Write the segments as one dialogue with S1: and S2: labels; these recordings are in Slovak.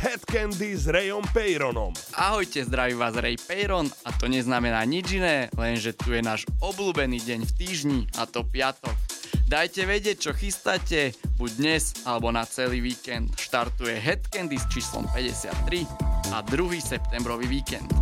S1: Head Candy s Rayom Peyronom.
S2: Ahojte, zdraví vás Ray Peyron a to neznamená nič iné, lenže tu je náš obľúbený deň v týždni a to piatok. Dajte vedieť, čo chystáte, buď dnes alebo na celý víkend. Štartuje Head Candy s číslom 53 a 2. septembrový víkend.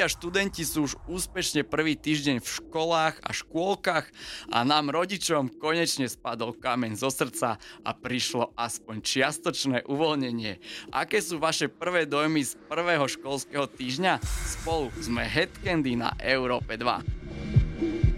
S2: A študenti sú už úspešne prvý týždeň v školách a škôlkach a nám rodičom konečne spadol kameň zo srdca a prišlo aspoň čiastočné uvoľnenie. Aké sú vaše prvé dojmy z prvého školského týždňa? Spolu sme Headcandy na Európe 2.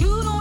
S1: You don't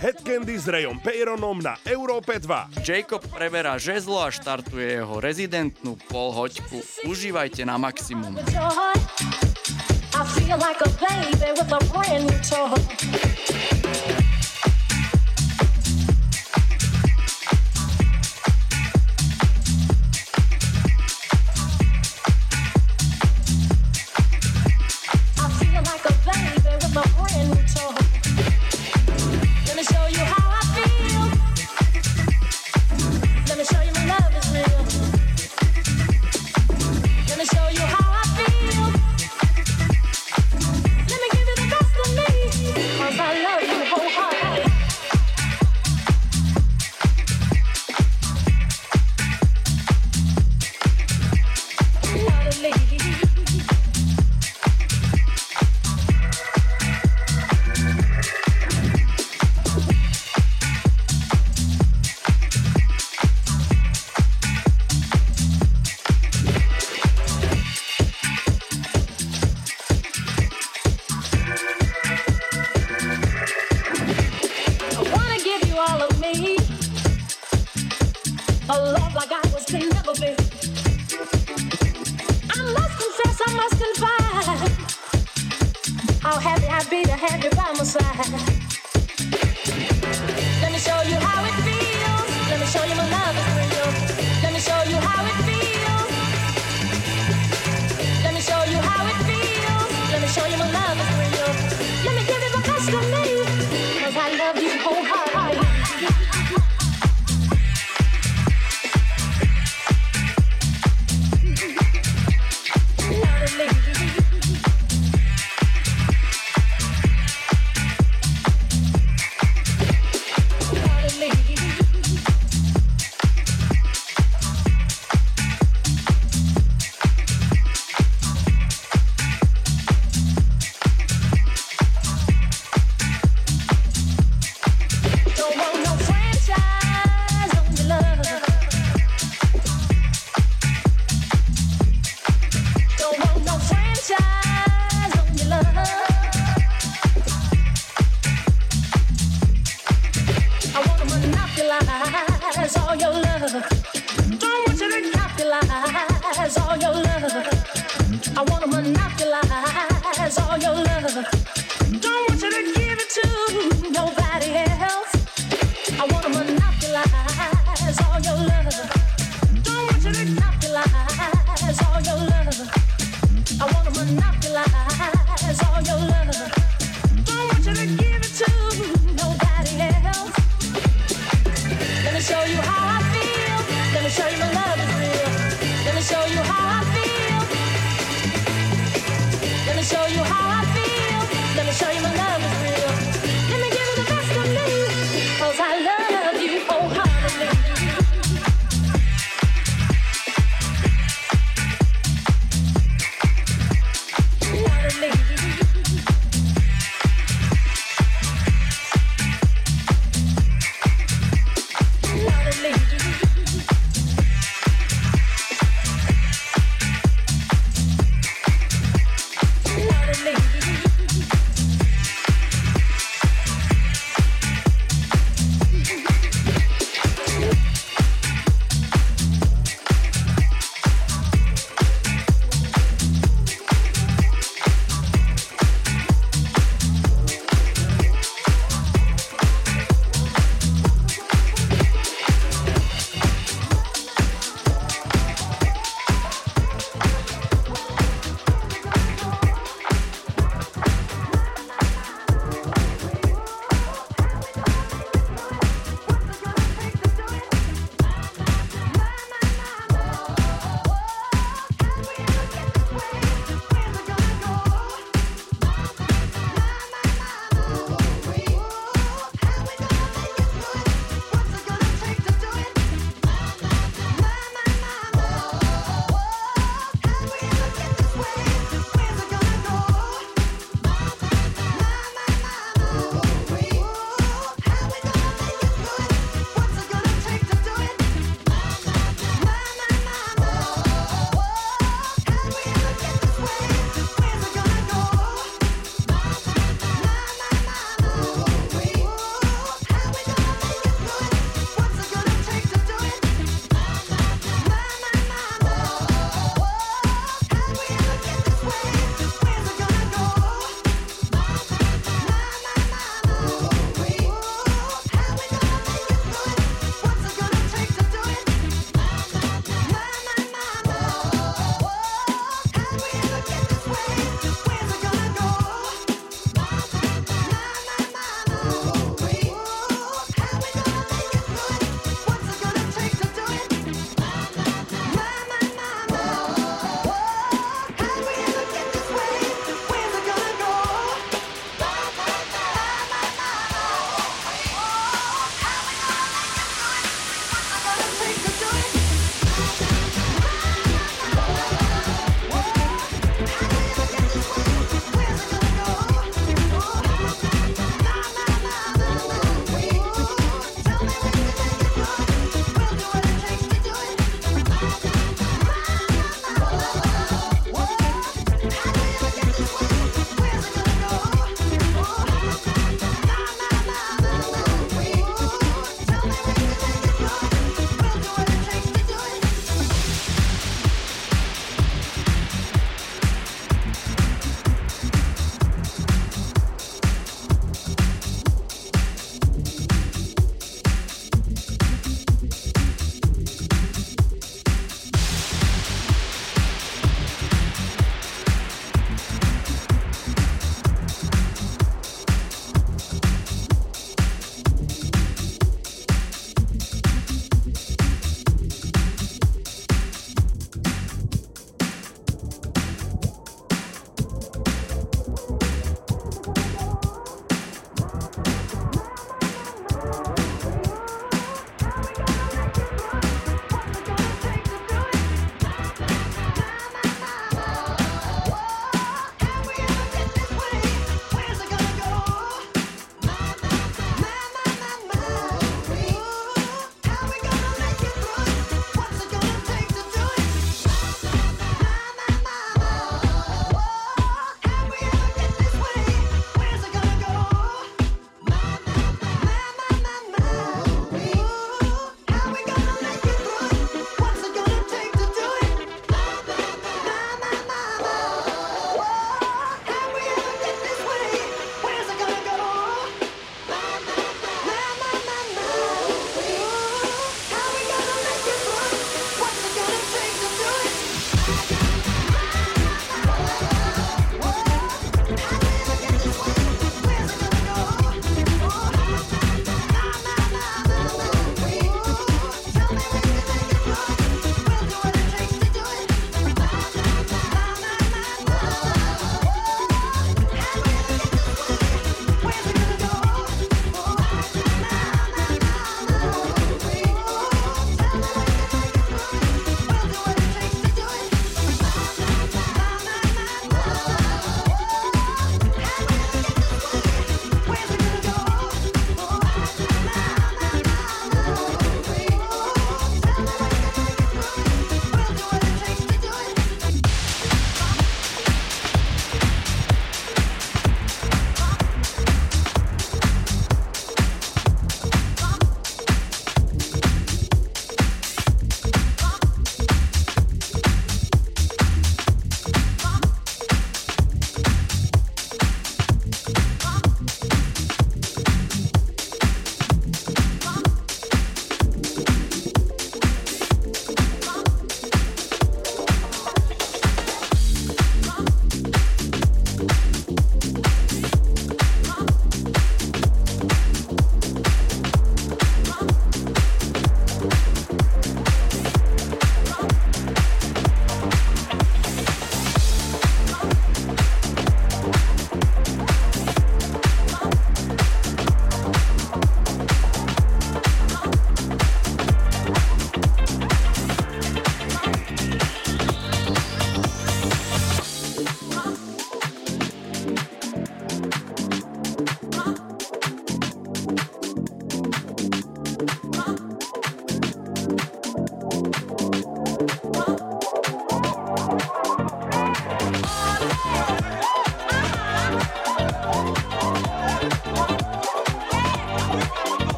S1: Head Candy s Rayom Peyronom na Európe 2.
S3: Jacob preberá žezlo a štartuje jeho rezidentnú polhoďku. Užívajte na maximum. I feel like a baby with a brand new toy.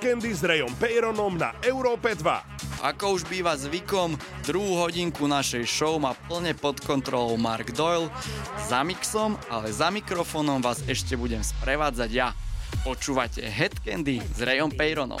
S1: Candy s Rayom Peyronom na Európe 2.
S2: Ako už býva zvykom, druhú hodinku našej show má plne pod kontrolou Mark Doyle. Za mixom, ale za mikrofónom vás ešte budem sprevádzať ja. Počúvate Head s Rayom Peyronom.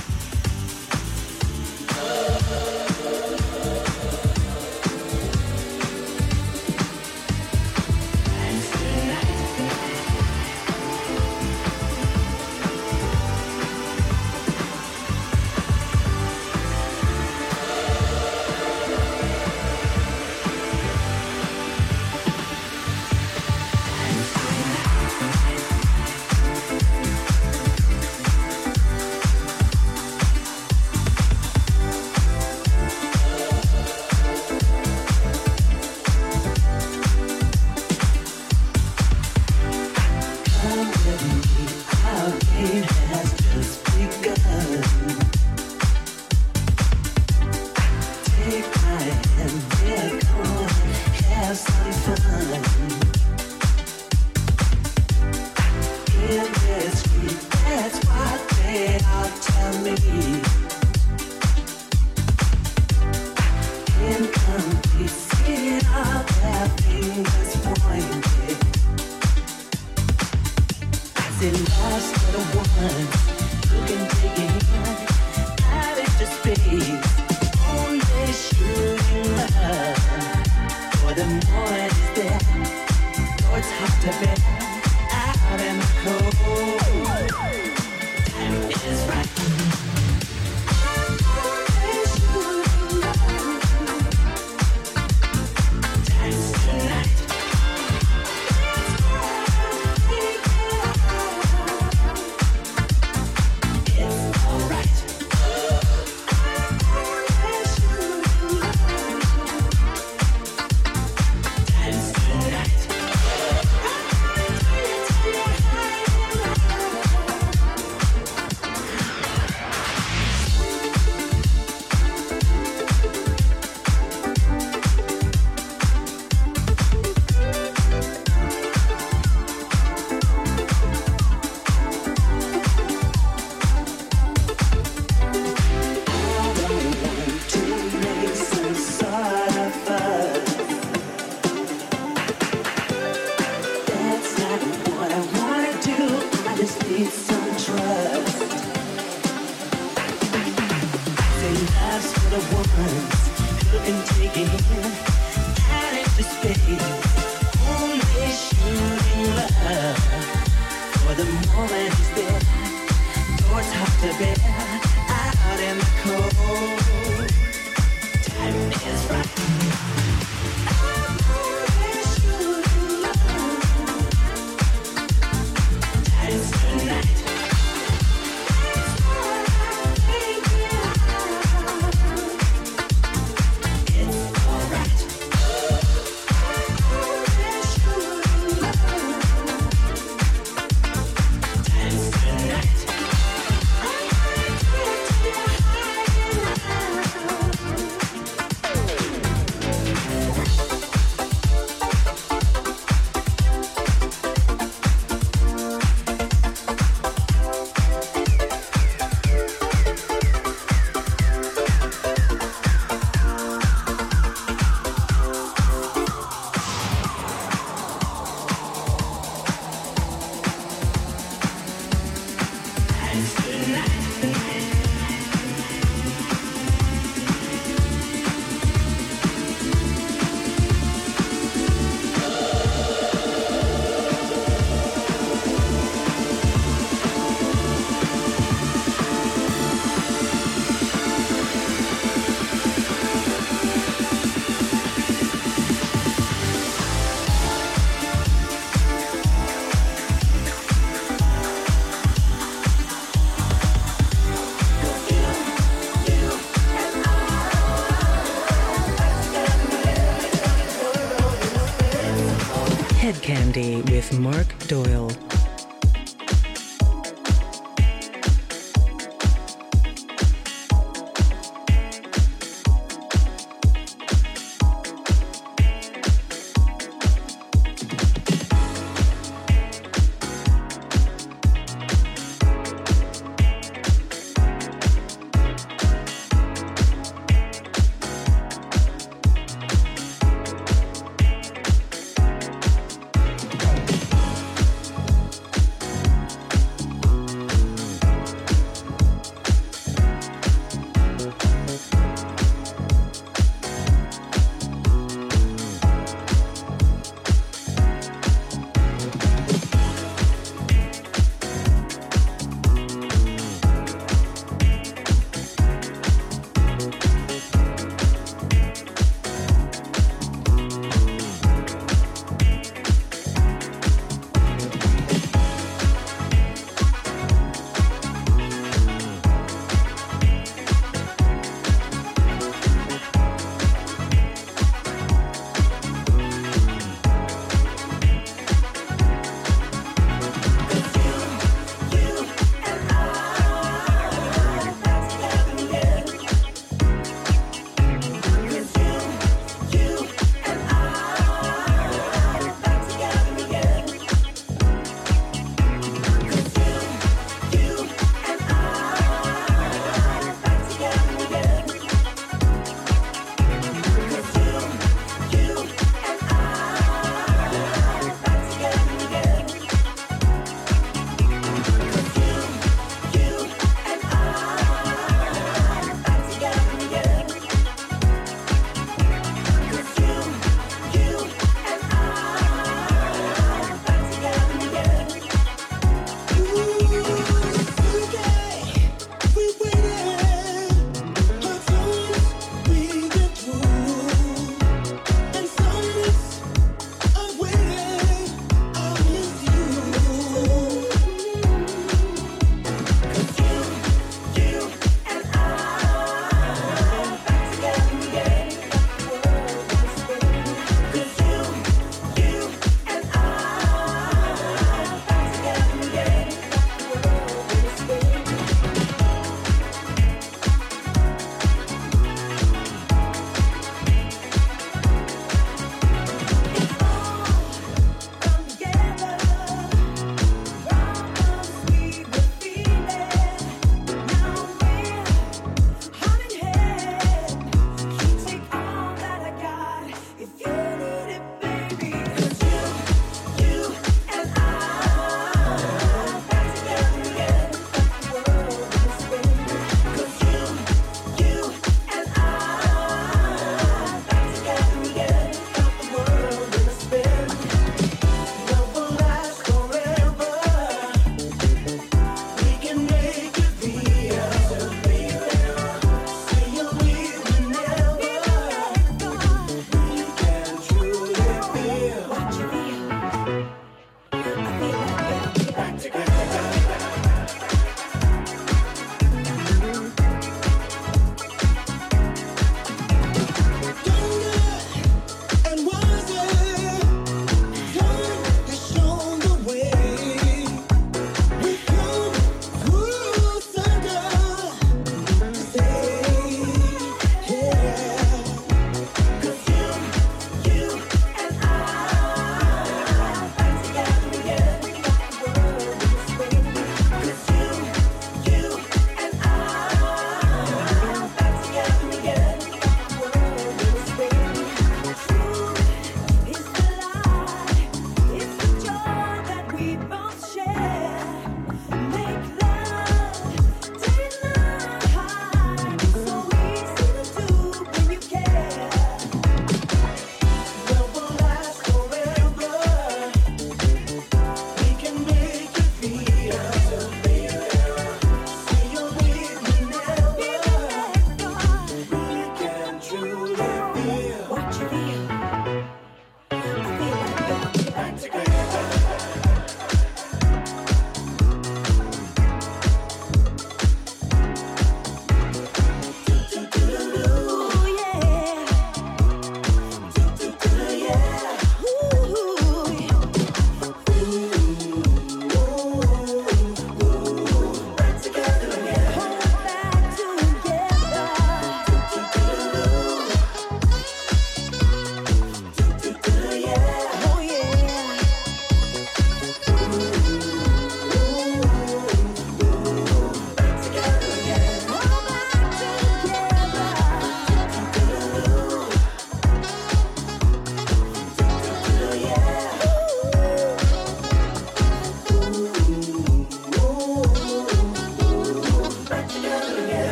S4: Doyle.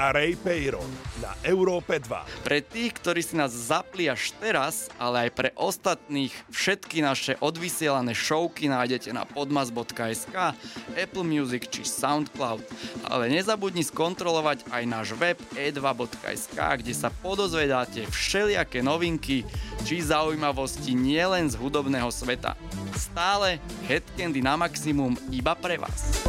S1: A Ray Peyron na Európe 2.
S2: Pre tých, ktorí si nás zapli až teraz, ale aj pre ostatných, všetky naše odvysielané showky nájdete na podmas.sk, Apple Music či Soundcloud. Ale nezabudni skontrolovať aj náš web e2.sk, kde sa podozvedáte všelijaké novinky či zaujímavosti nielen z hudobného sveta. Stále Headcandy na maximum iba pre vás.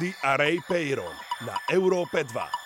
S1: Candy
S5: a Ray Peyron na Európe 2.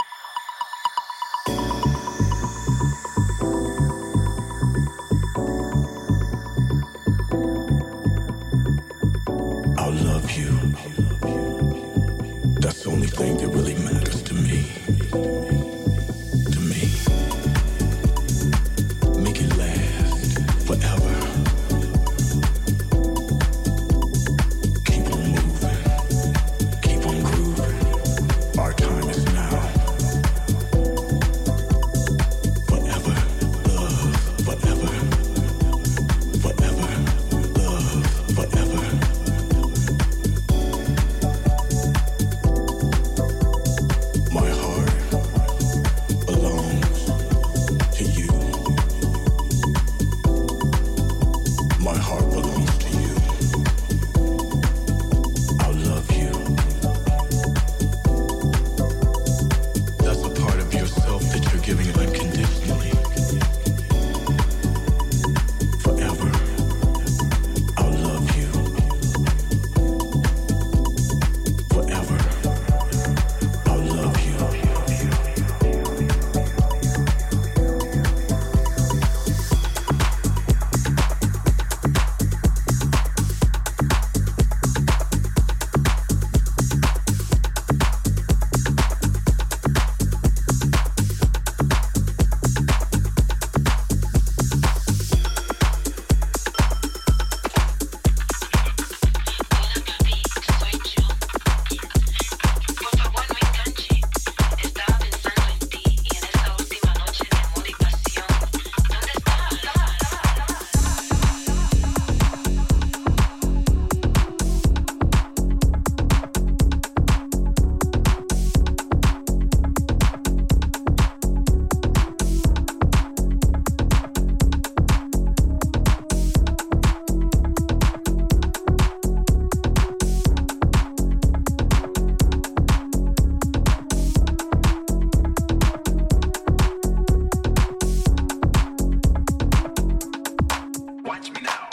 S6: Me now.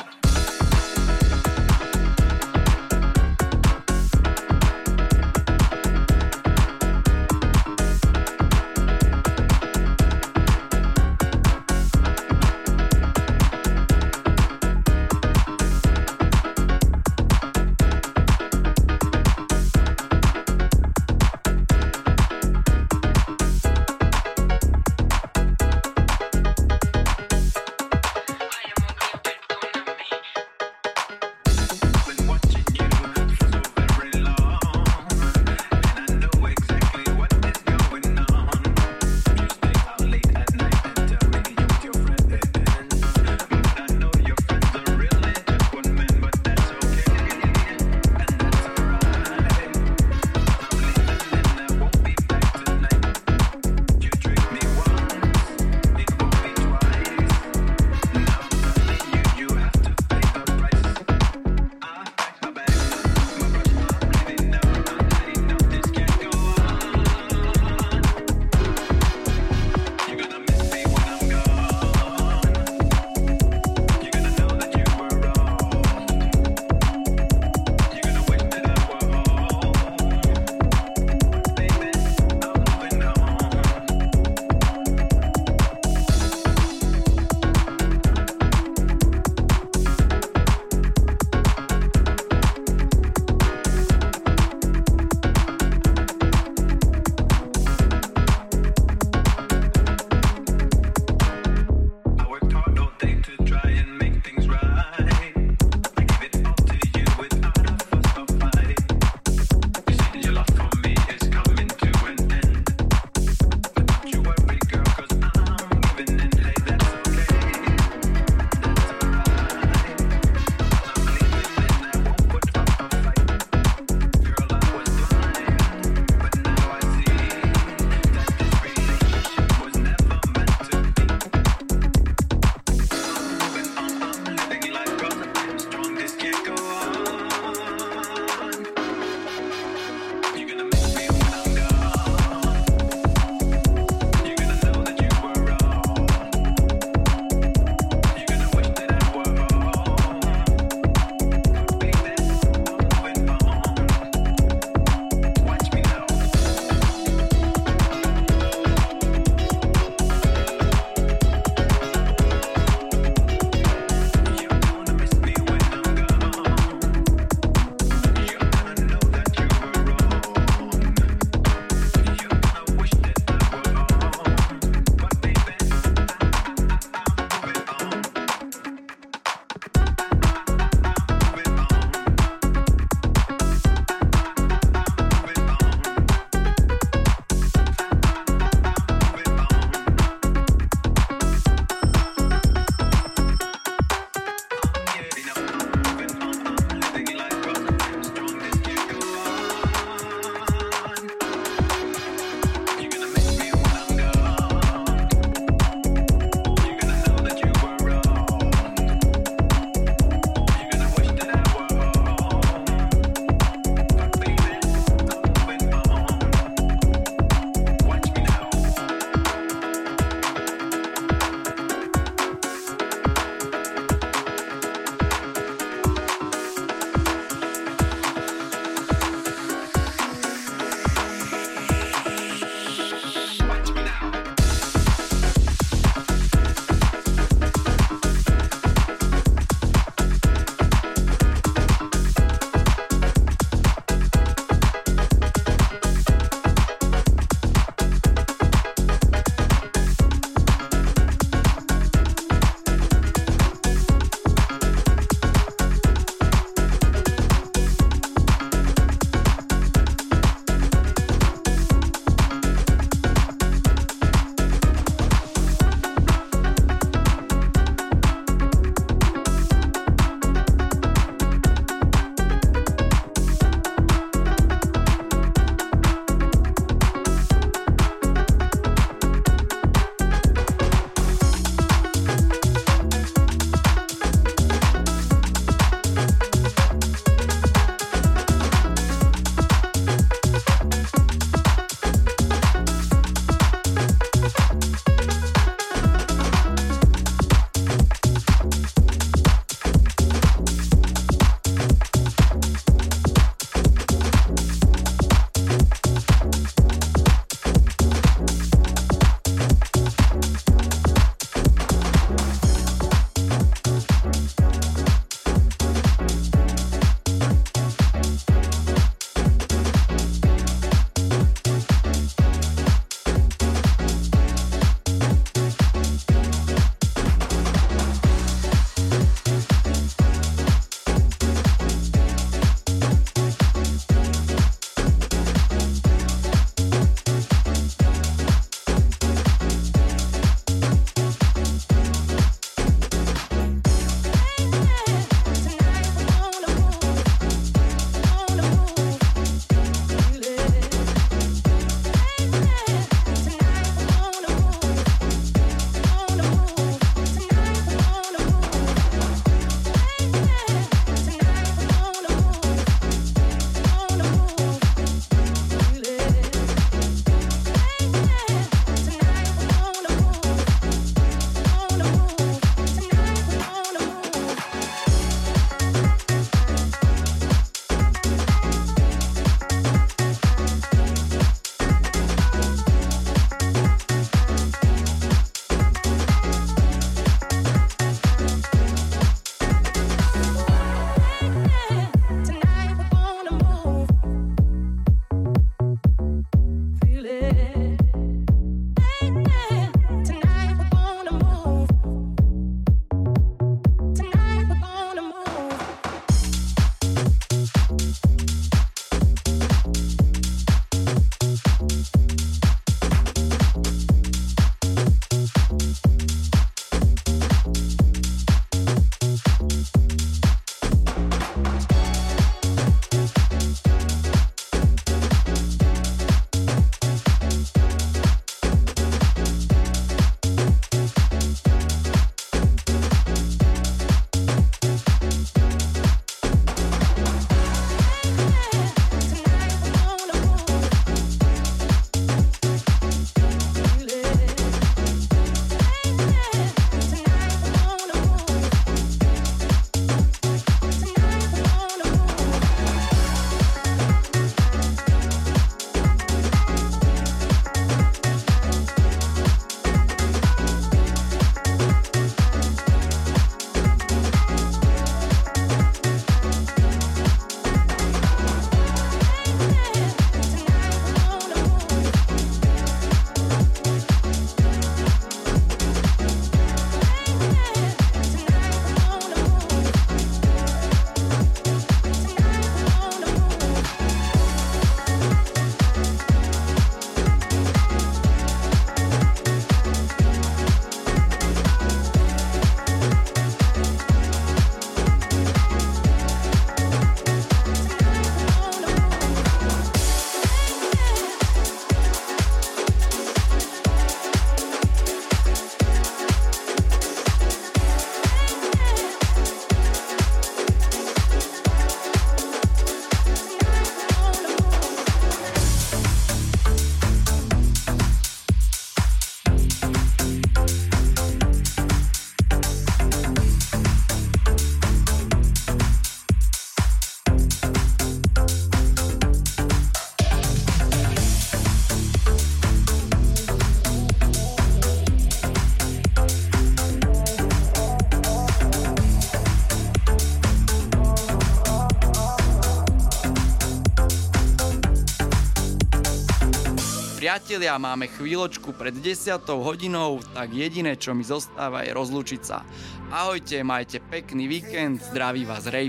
S7: Priatelia, máme chvíľočku pred 10 hodinou, tak jediné, čo mi zostáva je rozlučiť sa. Ahojte, majte pekný víkend, zdraví vás Ray.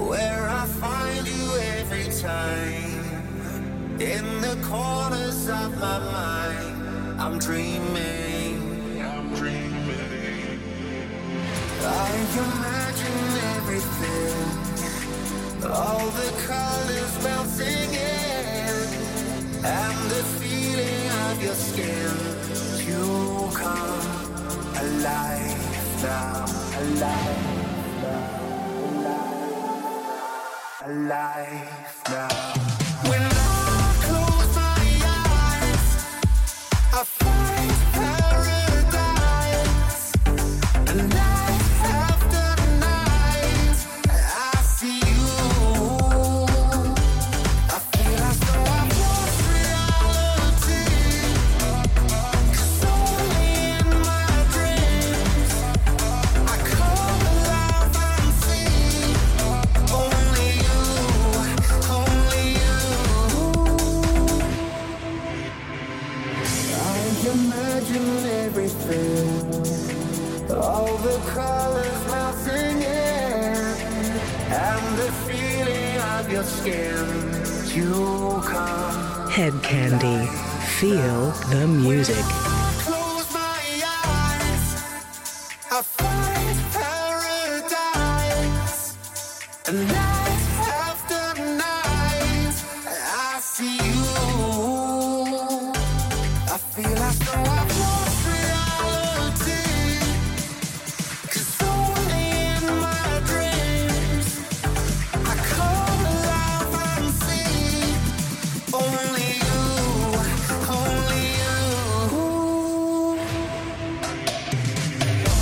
S7: Where I dreaming. Imagine everything. All the colors bouncing You come alive now, alive now, alive, alive